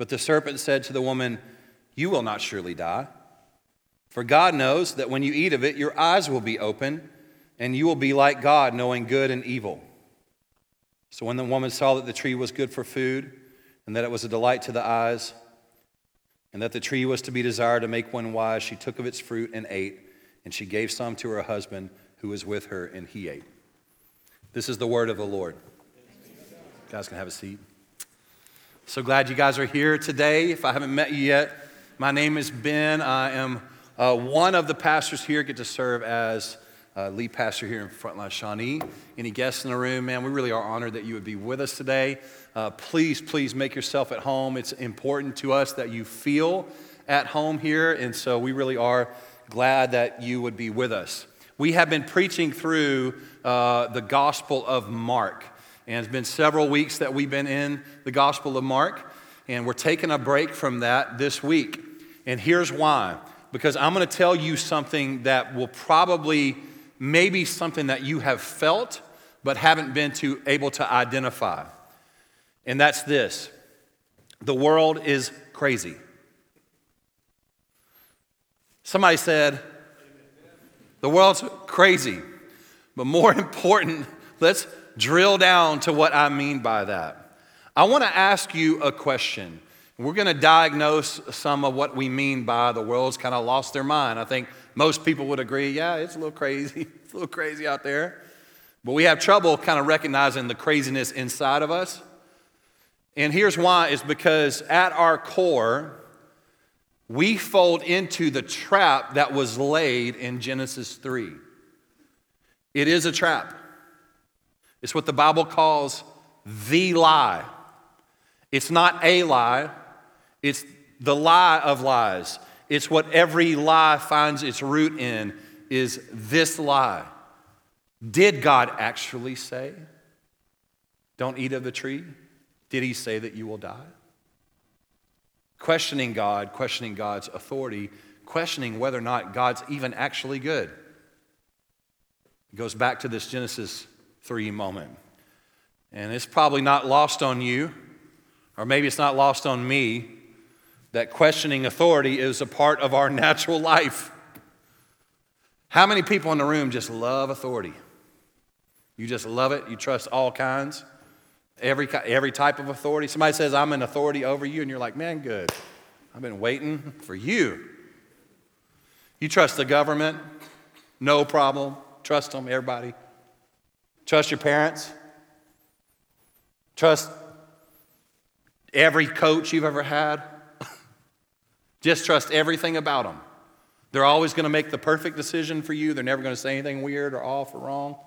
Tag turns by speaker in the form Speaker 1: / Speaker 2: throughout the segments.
Speaker 1: But the serpent said to the woman, You will not surely die. For God knows that when you eat of it, your eyes will be open, and you will be like God, knowing good and evil. So when the woman saw that the tree was good for food, and that it was a delight to the eyes, and that the tree was to be desired to make one wise, she took of its fruit and ate, and she gave some to her husband who was with her, and he ate. This is the word of the Lord. You guys can have a seat. So glad you guys are here today. If I haven't met you yet, my name is Ben. I am uh, one of the pastors here, get to serve as uh, lead pastor here in Frontline Shawnee. Any guests in the room, man, we really are honored that you would be with us today. Uh, please, please make yourself at home. It's important to us that you feel at home here, and so we really are glad that you would be with us. We have been preaching through uh, the Gospel of Mark. And it's been several weeks that we've been in the Gospel of Mark, and we're taking a break from that this week. And here's why because I'm going to tell you something that will probably, maybe something that you have felt but haven't been to, able to identify. And that's this the world is crazy. Somebody said, the world's crazy. But more important, let's drill down to what I mean by that. I want to ask you a question. We're going to diagnose some of what we mean by the world's kind of lost their mind. I think most people would agree, yeah, it's a little crazy. It's a little crazy out there. But we have trouble kind of recognizing the craziness inside of us. And here's why is because at our core, we fold into the trap that was laid in Genesis 3. It is a trap. It's what the Bible calls the lie. It's not a lie, it's the lie of lies. It's what every lie finds its root in is this lie. Did God actually say, don't eat of the tree? Did he say that you will die? Questioning God, questioning God's authority, questioning whether or not God's even actually good. It goes back to this Genesis 3 moment. And it's probably not lost on you, or maybe it's not lost on me, that questioning authority is a part of our natural life. How many people in the room just love authority? You just love it. You trust all kinds, every, every type of authority. Somebody says, I'm an authority over you, and you're like, man, good. I've been waiting for you. You trust the government, no problem. Trust them, everybody. Trust your parents. Trust every coach you've ever had. Just trust everything about them. They're always going to make the perfect decision for you. They're never going to say anything weird or off or wrong.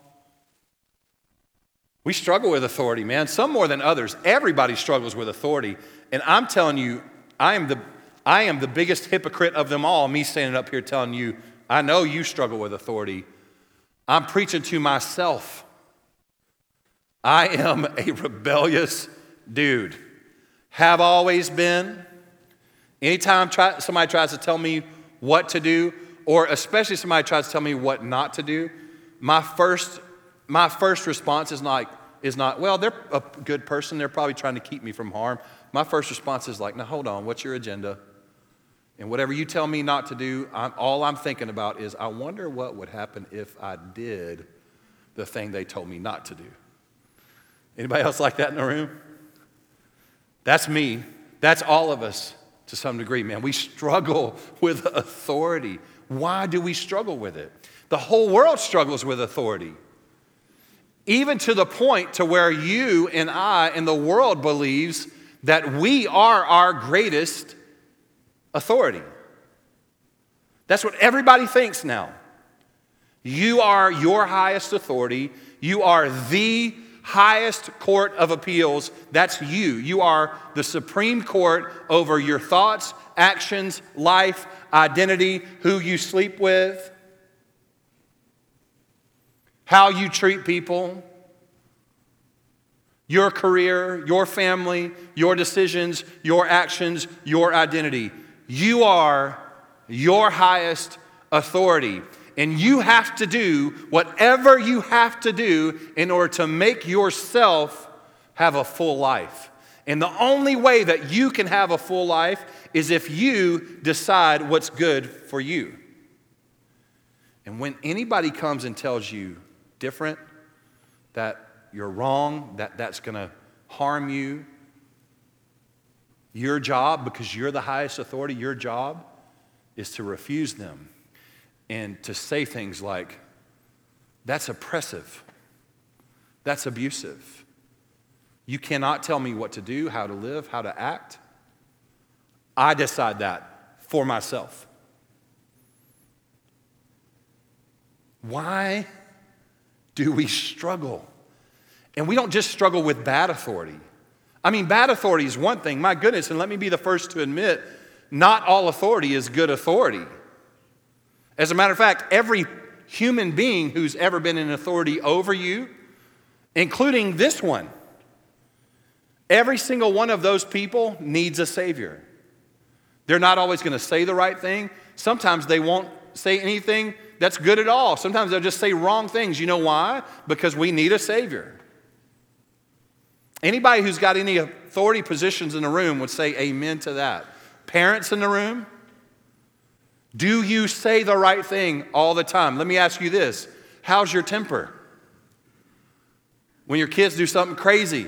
Speaker 1: We struggle with authority, man, some more than others. Everybody struggles with authority. And I'm telling you, I am the, I am the biggest hypocrite of them all, me standing up here telling you, I know you struggle with authority. I'm preaching to myself. I am a rebellious dude. Have always been. Anytime try, somebody tries to tell me what to do, or especially somebody tries to tell me what not to do, my first, my first response is like, is not, well, they're a good person. They're probably trying to keep me from harm. My first response is like, now hold on, what's your agenda? And whatever you tell me not to do, I'm, all I'm thinking about is, I wonder what would happen if I did the thing they told me not to do. Anybody else like that in the room? That's me. That's all of us to some degree, man. We struggle with authority. Why do we struggle with it? The whole world struggles with authority. Even to the point to where you and I and the world believes that we are our greatest authority. That's what everybody thinks now. You are your highest authority. You are the highest court of appeals. That's you. You are the Supreme Court over your thoughts, actions, life, identity, who you sleep with, how you treat people, your career, your family, your decisions, your actions, your identity. You are your highest authority. And you have to do whatever you have to do in order to make yourself have a full life. And the only way that you can have a full life is if you decide what's good for you. And when anybody comes and tells you different, that you're wrong, that that's going to harm you, your job, because you're the highest authority, your job is to refuse them and to say things like, that's oppressive, that's abusive. You cannot tell me what to do, how to live, how to act. I decide that for myself. Why do we struggle? And we don't just struggle with bad authority. I mean, bad authority is one thing, my goodness, and let me be the first to admit not all authority is good authority. As a matter of fact, every human being who's ever been in authority over you, including this one, every single one of those people needs a Savior. They're not always going to say the right thing. Sometimes they won't say anything that's good at all. Sometimes they'll just say wrong things. You know why? Because we need a Savior. Anybody who's got any authority positions in the room would say amen to that. Parents in the room, do you say the right thing all the time? Let me ask you this How's your temper? When your kids do something crazy,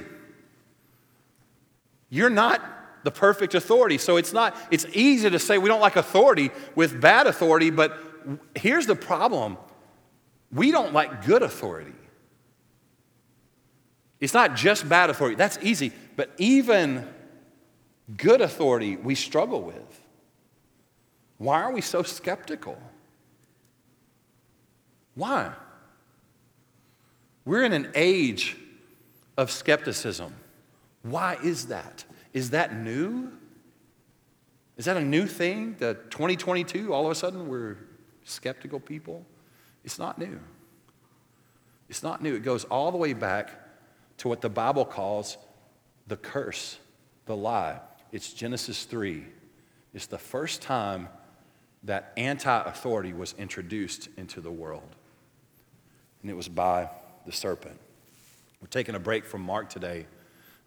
Speaker 1: you're not the perfect authority. So it's not, it's easy to say we don't like authority with bad authority, but here's the problem we don't like good authority. It's not just bad authority, that's easy, but even good authority we struggle with. Why are we so skeptical? Why? We're in an age of skepticism. Why is that? Is that new? Is that a new thing The 2022, all of a sudden, we're skeptical people? It's not new. It's not new. It goes all the way back to what the Bible calls the curse, the lie. It's Genesis 3. It's the first time that anti authority was introduced into the world. And it was by the serpent. We're taking a break from Mark today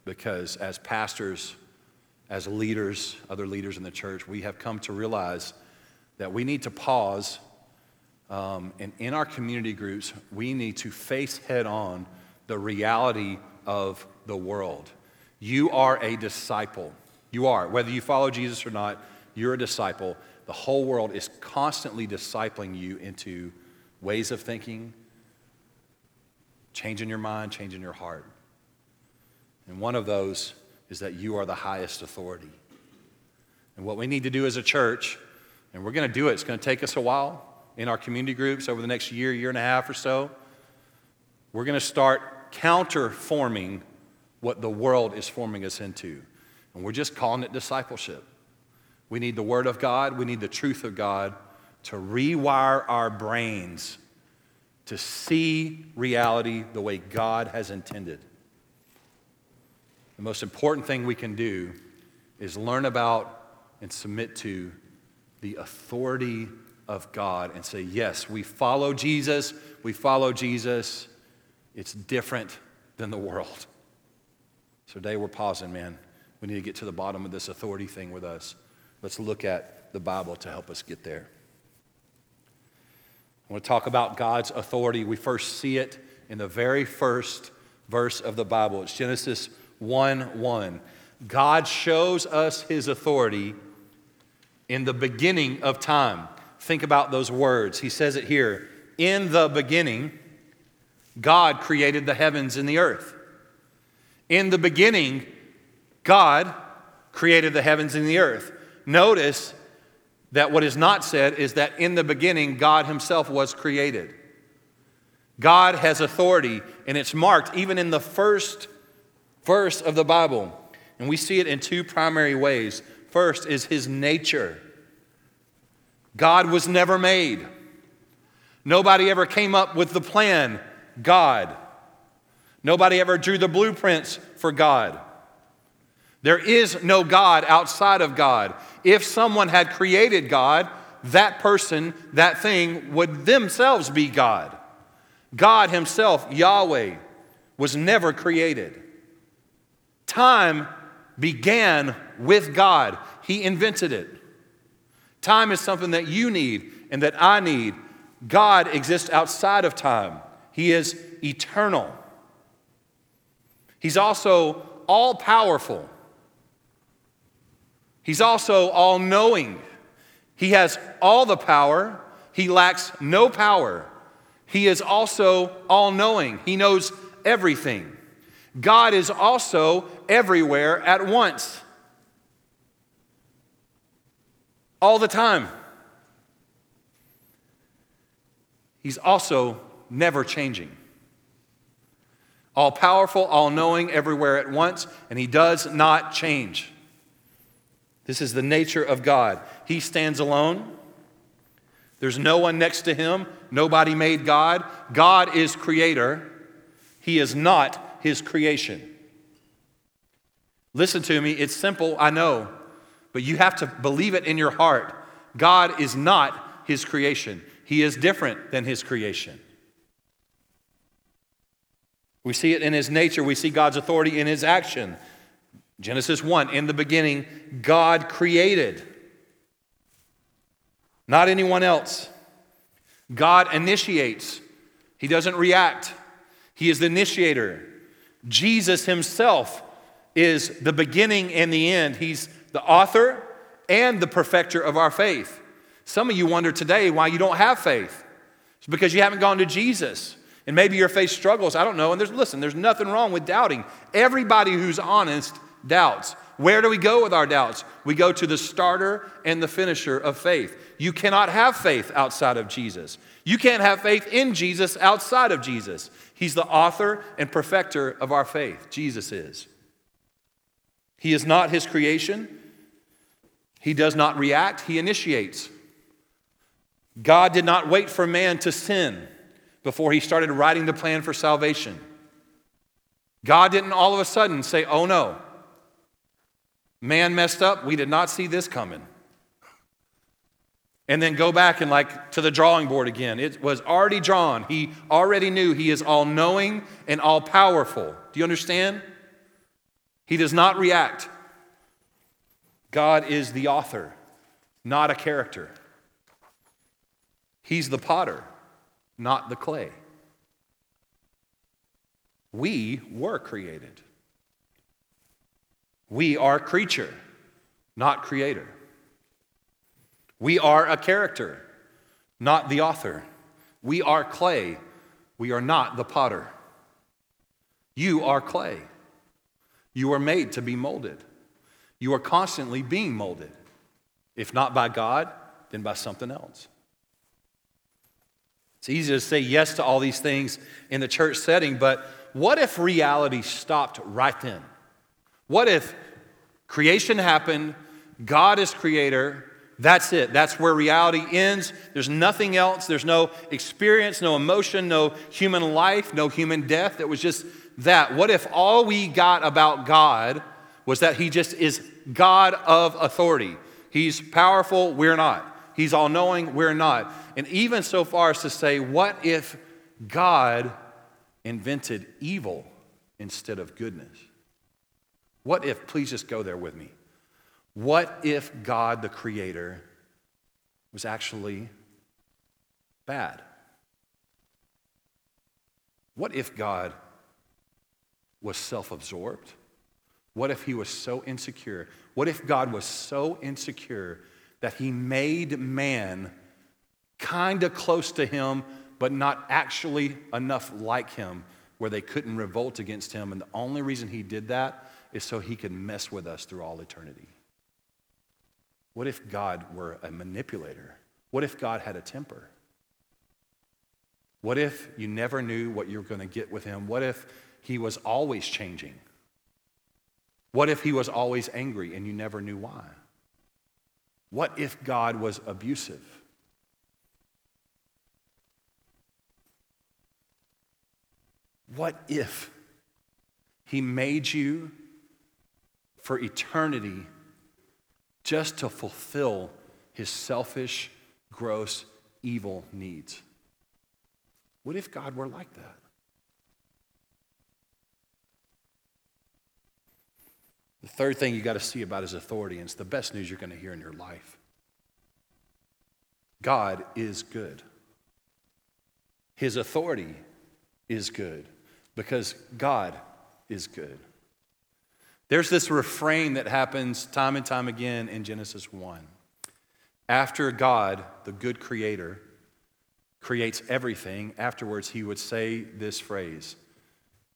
Speaker 1: because, as pastors, as leaders, other leaders in the church, we have come to realize that we need to pause. Um, and in our community groups, we need to face head on the reality of the world. You are a disciple. You are. Whether you follow Jesus or not, you're a disciple. The whole world is constantly discipling you into ways of thinking, changing your mind, changing your heart. And one of those is that you are the highest authority. And what we need to do as a church, and we're going to do it, it's going to take us a while in our community groups over the next year, year and a half or so. We're going to start counter forming what the world is forming us into. And we're just calling it discipleship. We need the Word of God, we need the truth of God to rewire our brains to see reality the way God has intended. The most important thing we can do is learn about and submit to the authority of God and say, Yes, we follow Jesus, we follow Jesus. It's different than the world. So today we're pausing, man. We need to get to the bottom of this authority thing with us. Let's look at the Bible to help us get there. I want to talk about God's authority. We first see it in the very first verse of the Bible. It's Genesis 1 1. God shows us his authority in the beginning of time. Think about those words. He says it here In the beginning, God created the heavens and the earth. In the beginning, God created the heavens and the earth. Notice that what is not said is that in the beginning, God Himself was created. God has authority, and it's marked even in the first verse of the Bible. And we see it in two primary ways. First is his nature. God was never made. Nobody ever came up with the plan, God. Nobody ever drew the blueprints for God. There is no God outside of God. If someone had created God, that person, that thing would themselves be God. God Himself, Yahweh, was never created. Time began with God, He invented it. Time is something that you need and that I need. God exists outside of time, He is eternal. He's also all powerful. He's also all knowing. He has all the power, he lacks no power. He is also all knowing, he knows everything. God is also everywhere at once, all the time. He's also never changing. All powerful, all knowing, everywhere at once, and he does not change. This is the nature of God. He stands alone. There's no one next to him. Nobody made God. God is creator. He is not his creation. Listen to me. It's simple, I know, but you have to believe it in your heart. God is not his creation, he is different than his creation. We see it in his nature, we see God's authority in his action. Genesis 1 In the beginning, God created, not anyone else. God initiates, He doesn't react, He is the initiator. Jesus Himself is the beginning and the end. He's the author and the perfecter of our faith. Some of you wonder today why you don't have faith. It's because you haven't gone to Jesus. And maybe your faith struggles. I don't know. And there's, listen, there's nothing wrong with doubting. Everybody who's honest doubts. Where do we go with our doubts? We go to the starter and the finisher of faith. You cannot have faith outside of Jesus. You can't have faith in Jesus outside of Jesus. He's the author and perfecter of our faith. Jesus is. He is not his creation. He does not react, he initiates. God did not wait for man to sin before he started writing the plan for salvation. God didn't all of a sudden say, oh no, Man messed up. We did not see this coming. And then go back and like to the drawing board again. It was already drawn. He already knew he is all knowing and all powerful. Do you understand? He does not react. God is the author, not a character. He's the potter, not the clay. We were created. We are creature, not creator. We are a character, not the author. We are clay. We are not the potter. You are clay. You are made to be molded. You are constantly being molded. If not by God, then by something else. It's easy to say yes to all these things in the church setting, but what if reality stopped right then? What if creation happened, God is creator, that's it. That's where reality ends. There's nothing else. There's no experience, no emotion, no human life, no human death. It was just that. What if all we got about God was that He just is God of authority? He's powerful, we're not. He's all knowing, we're not. And even so far as to say, what if God invented evil instead of goodness? What if, please just go there with me. What if God, the Creator, was actually bad? What if God was self absorbed? What if he was so insecure? What if God was so insecure that he made man kind of close to him, but not actually enough like him where they couldn't revolt against him? And the only reason he did that is so he can mess with us through all eternity. What if God were a manipulator? What if God had a temper? What if you never knew what you were going to get with him? What if he was always changing? What if he was always angry and you never knew why? What if God was abusive? What if he made you for eternity just to fulfill his selfish, gross, evil needs? What if God were like that? The third thing you got to see about his authority, and it's the best news you're going to hear in your life God is good. His authority is good because God is good. There's this refrain that happens time and time again in Genesis 1. After God, the good creator, creates everything, afterwards he would say this phrase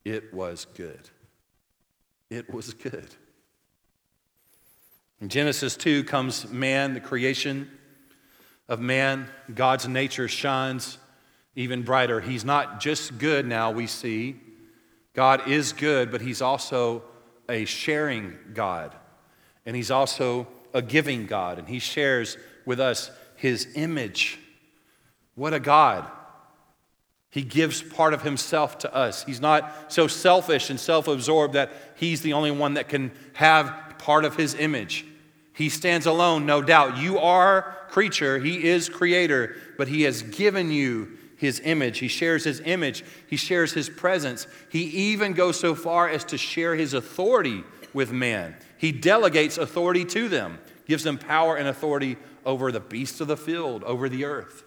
Speaker 1: It was good. It was good. In Genesis 2 comes man, the creation of man. God's nature shines even brighter. He's not just good now, we see. God is good, but He's also a sharing God. And He's also a giving God. And He shares with us His image. What a God. He gives part of Himself to us. He's not so selfish and self absorbed that He's the only one that can have part of His image. He stands alone, no doubt. You are creature, he is creator, but he has given you his image. He shares his image, he shares his presence. He even goes so far as to share his authority with man. He delegates authority to them, gives them power and authority over the beasts of the field, over the earth.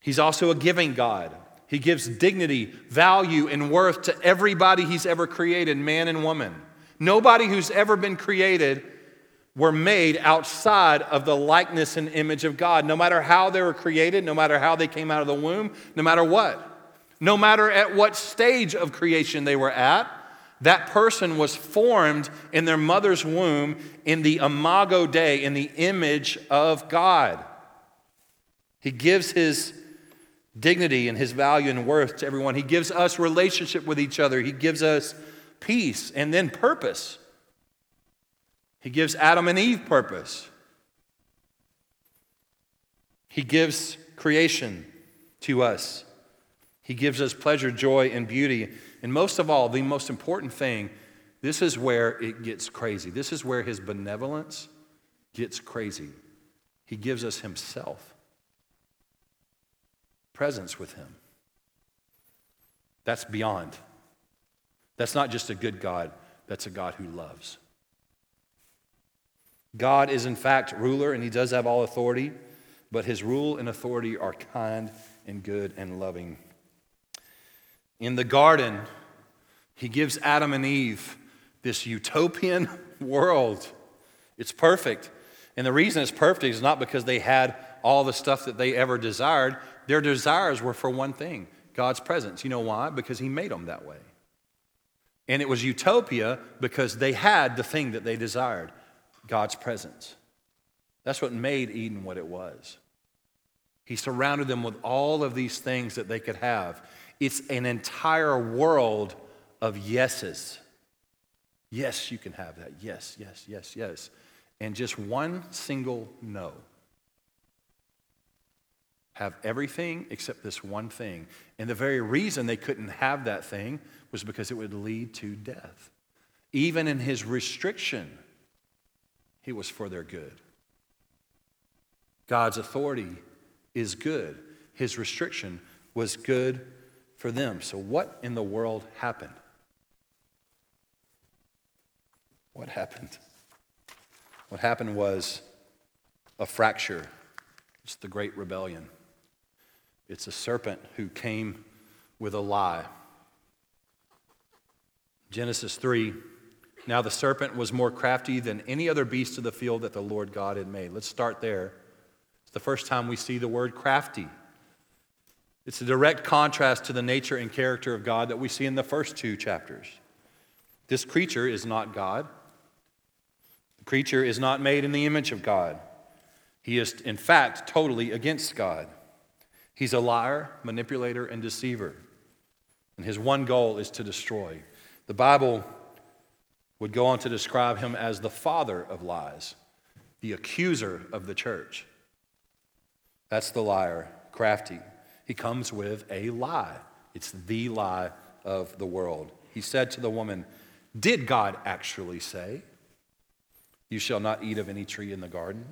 Speaker 1: He's also a giving God. He gives dignity, value, and worth to everybody he's ever created, man and woman. Nobody who's ever been created were made outside of the likeness and image of God. No matter how they were created, no matter how they came out of the womb, no matter what. No matter at what stage of creation they were at, that person was formed in their mother's womb in the imago Dei, in the image of God. He gives his dignity and his value and worth to everyone. He gives us relationship with each other. He gives us peace, and then purpose. He gives Adam and Eve purpose. He gives creation to us. He gives us pleasure, joy, and beauty. And most of all, the most important thing this is where it gets crazy. This is where his benevolence gets crazy. He gives us himself, presence with him. That's beyond. That's not just a good God, that's a God who loves. God is, in fact, ruler, and he does have all authority, but his rule and authority are kind and good and loving. In the garden, he gives Adam and Eve this utopian world. It's perfect. And the reason it's perfect is not because they had all the stuff that they ever desired. Their desires were for one thing God's presence. You know why? Because he made them that way. And it was utopia because they had the thing that they desired God's presence. That's what made Eden what it was. He surrounded them with all of these things that they could have. It's an entire world of yeses. Yes, you can have that. Yes, yes, yes, yes. And just one single no. Have everything except this one thing. And the very reason they couldn't have that thing was because it would lead to death. Even in his restriction, it was for their good. God's authority is good, his restriction was good for them. So, what in the world happened? What happened? What happened was a fracture. It's the great rebellion. It's a serpent who came with a lie. Genesis 3 Now the serpent was more crafty than any other beast of the field that the Lord God had made. Let's start there. It's the first time we see the word crafty. It's a direct contrast to the nature and character of God that we see in the first two chapters. This creature is not God. The creature is not made in the image of God. He is, in fact, totally against God. He's a liar, manipulator, and deceiver. And his one goal is to destroy. The Bible would go on to describe him as the father of lies, the accuser of the church. That's the liar, crafty. He comes with a lie. It's the lie of the world. He said to the woman, Did God actually say, You shall not eat of any tree in the garden?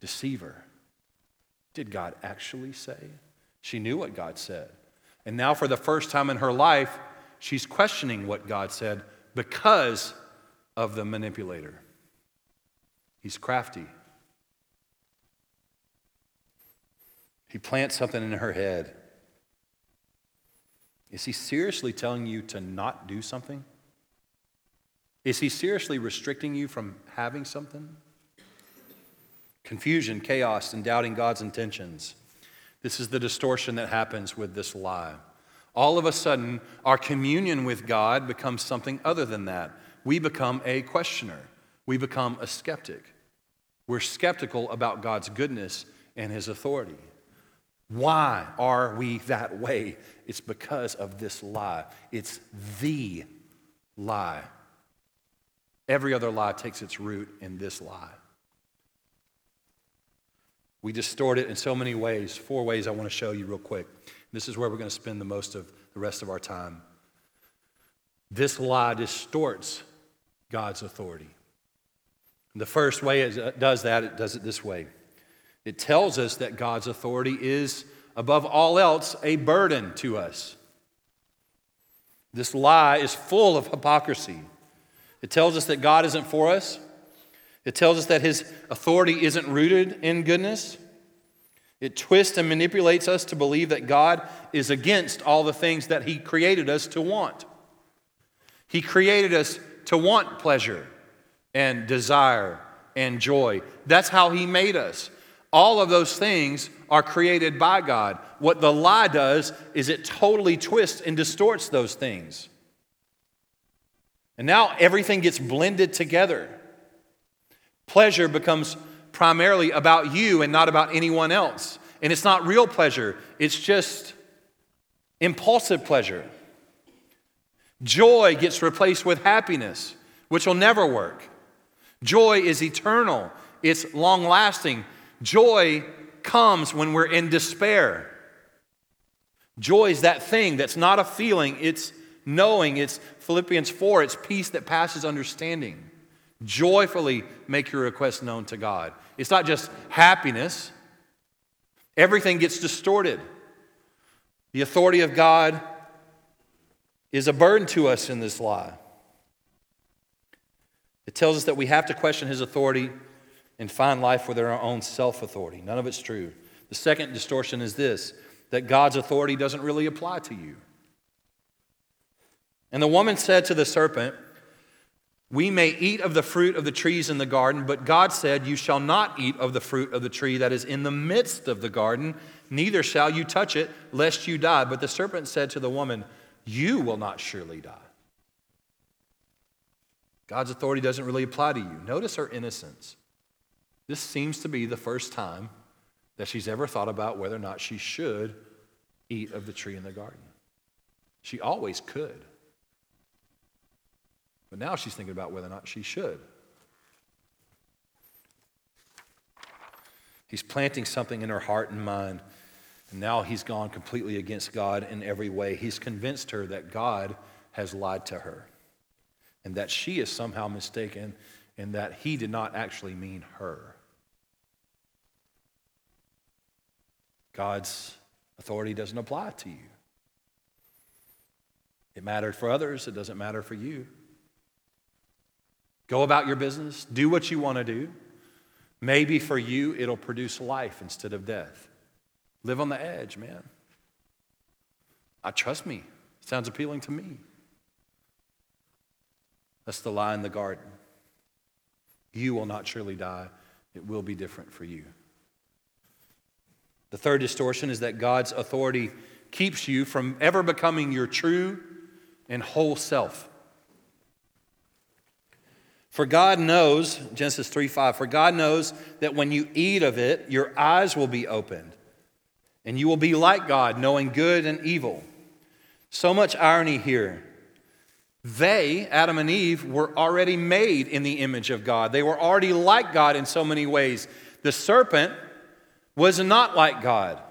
Speaker 1: Deceiver. Did God actually say? She knew what God said. And now, for the first time in her life, she's questioning what God said because of the manipulator. He's crafty. He plants something in her head. Is he seriously telling you to not do something? Is he seriously restricting you from having something? Confusion, chaos, and doubting God's intentions. This is the distortion that happens with this lie. All of a sudden, our communion with God becomes something other than that. We become a questioner, we become a skeptic. We're skeptical about God's goodness and His authority. Why are we that way? It's because of this lie. It's the lie. Every other lie takes its root in this lie. We distort it in so many ways. Four ways I want to show you real quick. This is where we're going to spend the most of the rest of our time. This lie distorts God's authority. The first way it uh, does that, it does it this way it tells us that God's authority is, above all else, a burden to us. This lie is full of hypocrisy. It tells us that God isn't for us. It tells us that his authority isn't rooted in goodness. It twists and manipulates us to believe that God is against all the things that he created us to want. He created us to want pleasure and desire and joy. That's how he made us. All of those things are created by God. What the lie does is it totally twists and distorts those things. And now everything gets blended together. Pleasure becomes primarily about you and not about anyone else. And it's not real pleasure, it's just impulsive pleasure. Joy gets replaced with happiness, which will never work. Joy is eternal, it's long lasting. Joy comes when we're in despair. Joy is that thing that's not a feeling, it's knowing. It's Philippians 4, it's peace that passes understanding. Joyfully make your request known to God. It's not just happiness, everything gets distorted. The authority of God is a burden to us in this lie. It tells us that we have to question his authority and find life within our own self authority. None of it's true. The second distortion is this that God's authority doesn't really apply to you. And the woman said to the serpent, We may eat of the fruit of the trees in the garden, but God said, You shall not eat of the fruit of the tree that is in the midst of the garden, neither shall you touch it, lest you die. But the serpent said to the woman, You will not surely die. God's authority doesn't really apply to you. Notice her innocence. This seems to be the first time that she's ever thought about whether or not she should eat of the tree in the garden. She always could. But now she's thinking about whether or not she should. He's planting something in her heart and mind. And now he's gone completely against God in every way. He's convinced her that God has lied to her and that she is somehow mistaken and that he did not actually mean her. God's authority doesn't apply to you. It mattered for others, it doesn't matter for you. Go about your business, do what you want to do. Maybe for you, it'll produce life instead of death. Live on the edge, man. I trust me. Sounds appealing to me. That's the lie in the garden. You will not surely die. It will be different for you. The third distortion is that God's authority keeps you from ever becoming your true and whole self. For God knows, Genesis 3 5, for God knows that when you eat of it, your eyes will be opened, and you will be like God, knowing good and evil. So much irony here. They, Adam and Eve, were already made in the image of God. They were already like God in so many ways. The serpent was not like God.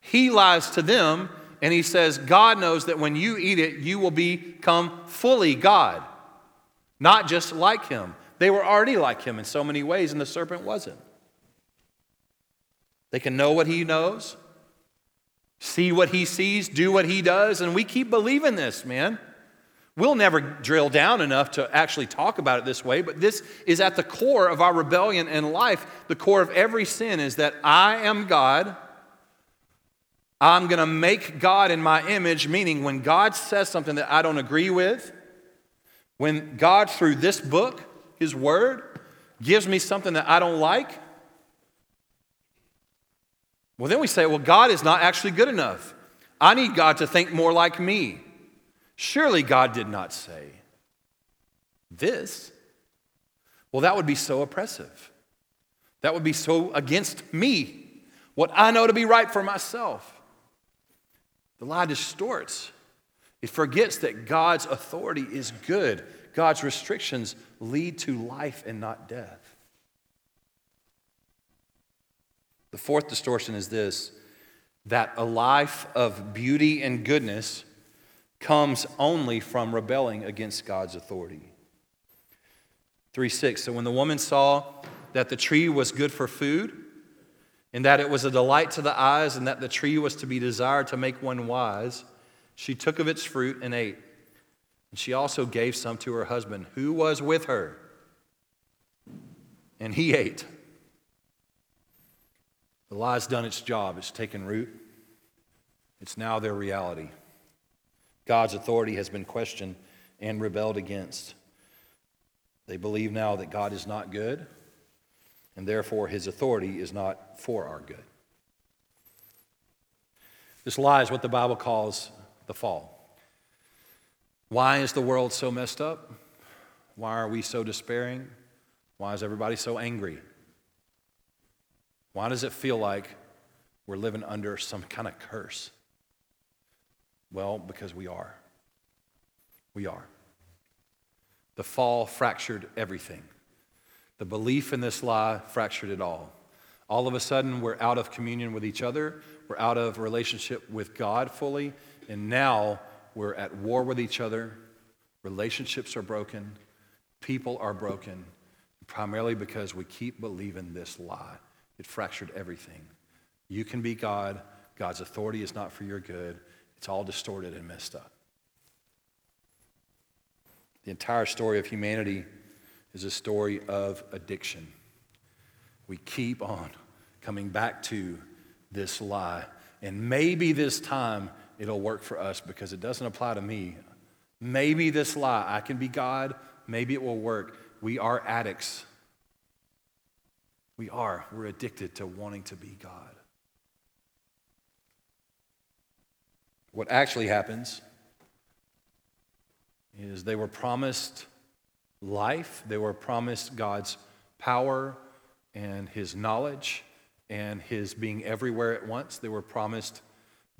Speaker 1: He lies to them and he says, God knows that when you eat it, you will become fully God, not just like him. They were already like him in so many ways, and the serpent wasn't. They can know what he knows, see what he sees, do what he does, and we keep believing this, man. We'll never drill down enough to actually talk about it this way, but this is at the core of our rebellion in life. The core of every sin is that I am God. I'm going to make God in my image, meaning when God says something that I don't agree with, when God, through this book, His Word, gives me something that I don't like, well, then we say, well, God is not actually good enough. I need God to think more like me. Surely God did not say this. Well, that would be so oppressive. That would be so against me, what I know to be right for myself. The lie distorts. It forgets that God's authority is good. God's restrictions lead to life and not death. The fourth distortion is this that a life of beauty and goodness comes only from rebelling against God's authority. 3 6. So when the woman saw that the tree was good for food, and that it was a delight to the eyes, and that the tree was to be desired to make one wise, she took of its fruit and ate. And she also gave some to her husband, who was with her. And he ate. The lie's done its job, it's taken root. It's now their reality. God's authority has been questioned and rebelled against. They believe now that God is not good, and therefore his authority is not for our good. This lie is what the Bible calls the fall. Why is the world so messed up? Why are we so despairing? Why is everybody so angry? Why does it feel like we're living under some kind of curse? Well, because we are. We are. The fall fractured everything. The belief in this lie fractured it all. All of a sudden, we're out of communion with each other, we're out of relationship with God fully, and now we're at war with each other. Relationships are broken, people are broken, primarily because we keep believing this lie. It fractured everything. You can be God, God's authority is not for your good. It's all distorted and messed up. The entire story of humanity is a story of addiction. We keep on coming back to this lie. And maybe this time it'll work for us because it doesn't apply to me. Maybe this lie, I can be God, maybe it will work. We are addicts. We are. We're addicted to wanting to be God. What actually happens is they were promised life, they were promised God's power and His knowledge and His being everywhere at once. They were promised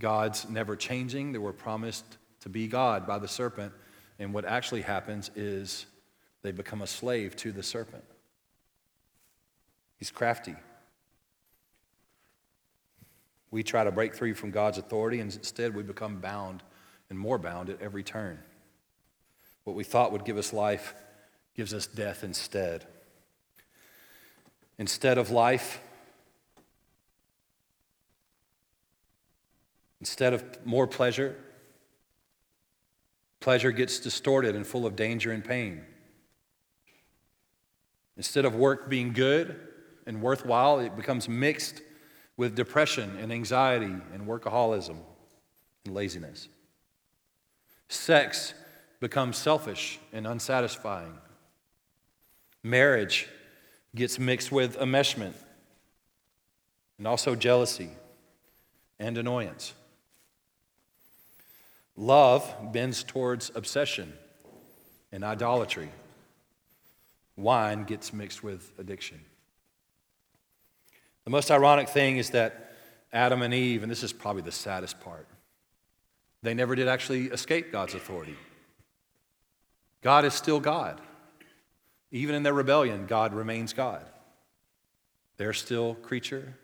Speaker 1: God's never changing, they were promised to be God by the serpent. And what actually happens is they become a slave to the serpent. He's crafty. We try to break free from God's authority, and instead we become bound and more bound at every turn. What we thought would give us life gives us death instead. Instead of life, instead of more pleasure, pleasure gets distorted and full of danger and pain. Instead of work being good and worthwhile, it becomes mixed with depression and anxiety and workaholism and laziness. Sex becomes selfish and unsatisfying. Marriage gets mixed with enmeshment and also jealousy and annoyance. Love bends towards obsession and idolatry. Wine gets mixed with addiction. The most ironic thing is that Adam and Eve, and this is probably the saddest part, they never did actually escape God's authority. God is still God. Even in their rebellion, God remains God. They're still creature,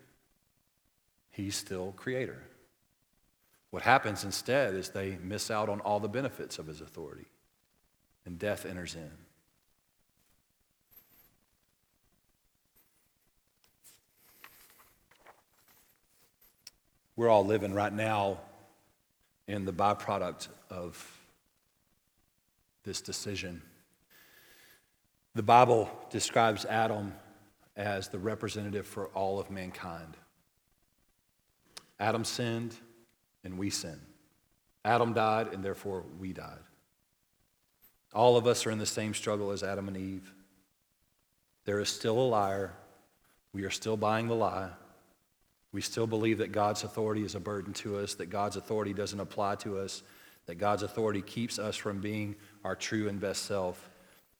Speaker 1: He's still creator. What happens instead is they miss out on all the benefits of His authority, and death enters in. We're all living right now in the byproduct of this decision. The Bible describes Adam as the representative for all of mankind. Adam sinned, and we sin. Adam died, and therefore we died. All of us are in the same struggle as Adam and Eve. There is still a liar. We are still buying the lie. We still believe that God's authority is a burden to us, that God's authority doesn't apply to us, that God's authority keeps us from being our true and best self.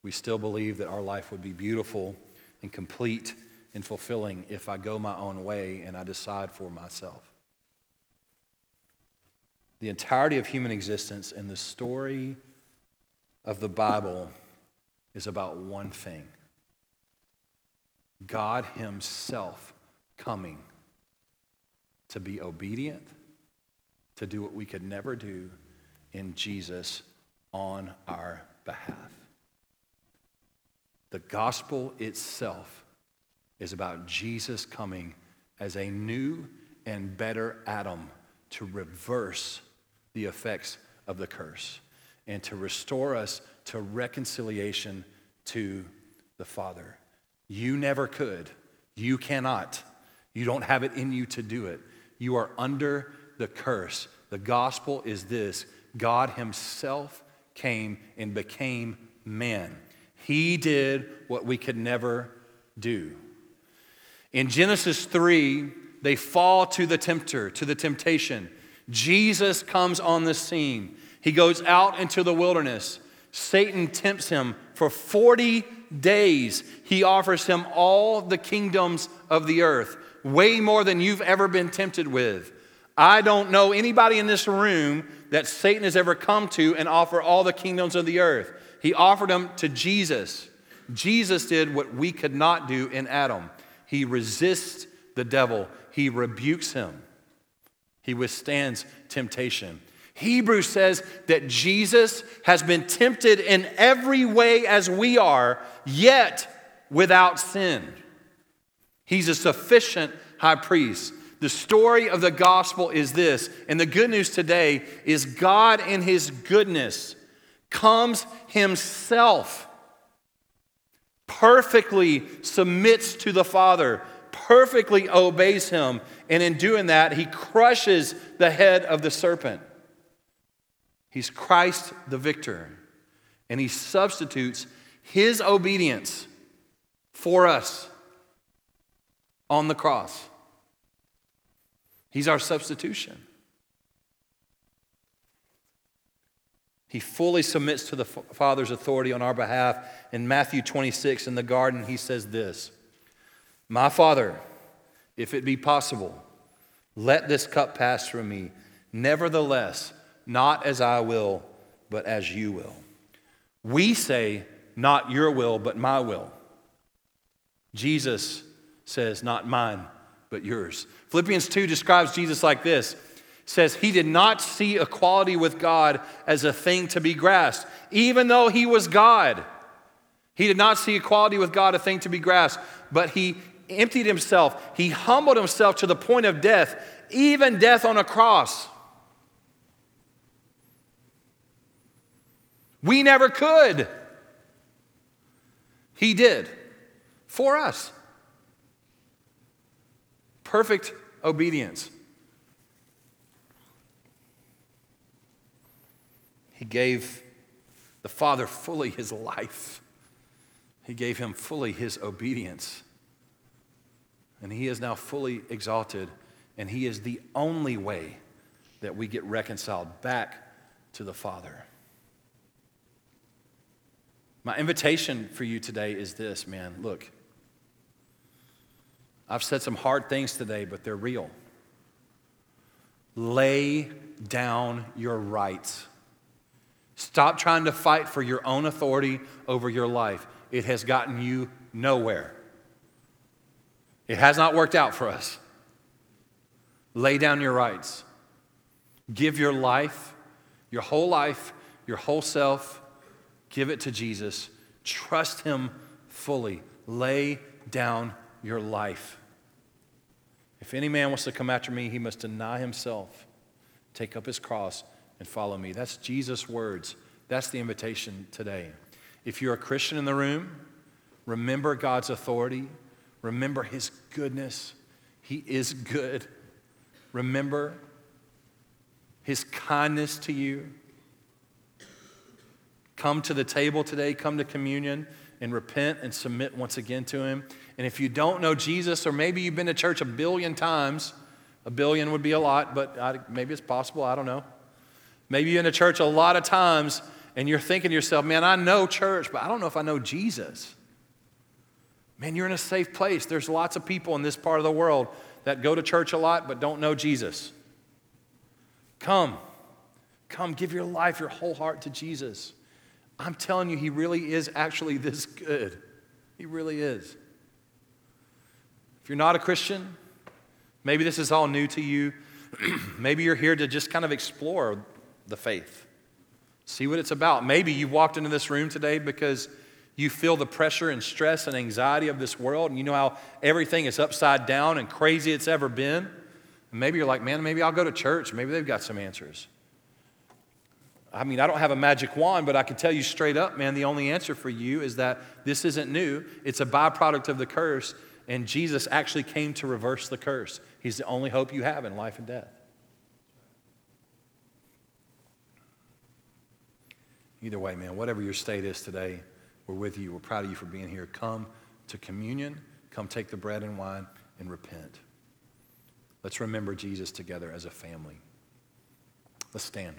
Speaker 1: We still believe that our life would be beautiful and complete and fulfilling if I go my own way and I decide for myself. The entirety of human existence and the story of the Bible is about one thing God Himself coming to be obedient, to do what we could never do in Jesus on our behalf. The gospel itself is about Jesus coming as a new and better Adam to reverse the effects of the curse and to restore us to reconciliation to the Father. You never could. You cannot. You don't have it in you to do it. You are under the curse. The gospel is this God Himself came and became man. He did what we could never do. In Genesis 3, they fall to the tempter, to the temptation. Jesus comes on the scene. He goes out into the wilderness. Satan tempts him for 40 days. He offers him all the kingdoms of the earth, way more than you've ever been tempted with. I don't know anybody in this room that Satan has ever come to and offer all the kingdoms of the earth. He offered them to Jesus. Jesus did what we could not do in Adam. He resists the devil, he rebukes him, he withstands temptation. Hebrews says that Jesus has been tempted in every way as we are, yet without sin. He's a sufficient high priest. The story of the gospel is this, and the good news today is God, in His goodness, comes Himself, perfectly submits to the Father, perfectly obeys Him, and in doing that, He crushes the head of the serpent. He's Christ the victor, and He substitutes His obedience for us on the cross. He's our substitution. He fully submits to the Father's authority on our behalf. In Matthew 26 in the garden, he says this My Father, if it be possible, let this cup pass from me. Nevertheless, not as I will, but as you will. We say, Not your will, but my will. Jesus says, Not mine, but yours. Philippians 2 describes Jesus like this says he did not see equality with God as a thing to be grasped, even though he was God. He did not see equality with God a thing to be grasped, but he emptied himself. He humbled himself to the point of death, even death on a cross. We never could. He did for us perfect obedience. He gave the Father fully his life, he gave him fully his obedience. And he is now fully exalted, and he is the only way that we get reconciled back to the Father. My invitation for you today is this, man. Look, I've said some hard things today, but they're real. lay down your rights. Stop trying to fight for your own authority over your life. It has gotten you nowhere. It has not worked out for us. Lay down your rights. Give your life, your whole life, your whole self, give it to Jesus. Trust Him fully. Lay down your life. If any man wants to come after me, he must deny himself, take up his cross, and follow me. That's Jesus' words. That's the invitation today. If you're a Christian in the room, remember God's authority, remember his goodness. He is good. Remember his kindness to you. Come to the table today, come to communion, and repent and submit once again to him. And if you don't know Jesus, or maybe you've been to church a billion times, a billion would be a lot, but I, maybe it's possible, I don't know. Maybe you're in a church a lot of times and you're thinking to yourself, man, I know church, but I don't know if I know Jesus. Man, you're in a safe place. There's lots of people in this part of the world that go to church a lot but don't know Jesus. Come, come, give your life, your whole heart to Jesus. I'm telling you, He really is actually this good. He really is. If you're not a Christian, maybe this is all new to you. maybe you're here to just kind of explore the faith, see what it's about. Maybe you walked into this room today because you feel the pressure and stress and anxiety of this world, and you know how everything is upside down and crazy it's ever been. And maybe you're like, man, maybe I'll go to church. Maybe they've got some answers. I mean, I don't have a magic wand, but I can tell you straight up, man, the only answer for you is that this isn't new. It's a byproduct of the curse, and Jesus actually came to reverse the curse. He's the only hope you have in life and death. Either way, man, whatever your state is today, we're with you. We're proud of you for being here. Come to communion, come take the bread and wine, and repent. Let's remember Jesus together as a family. Let's stand.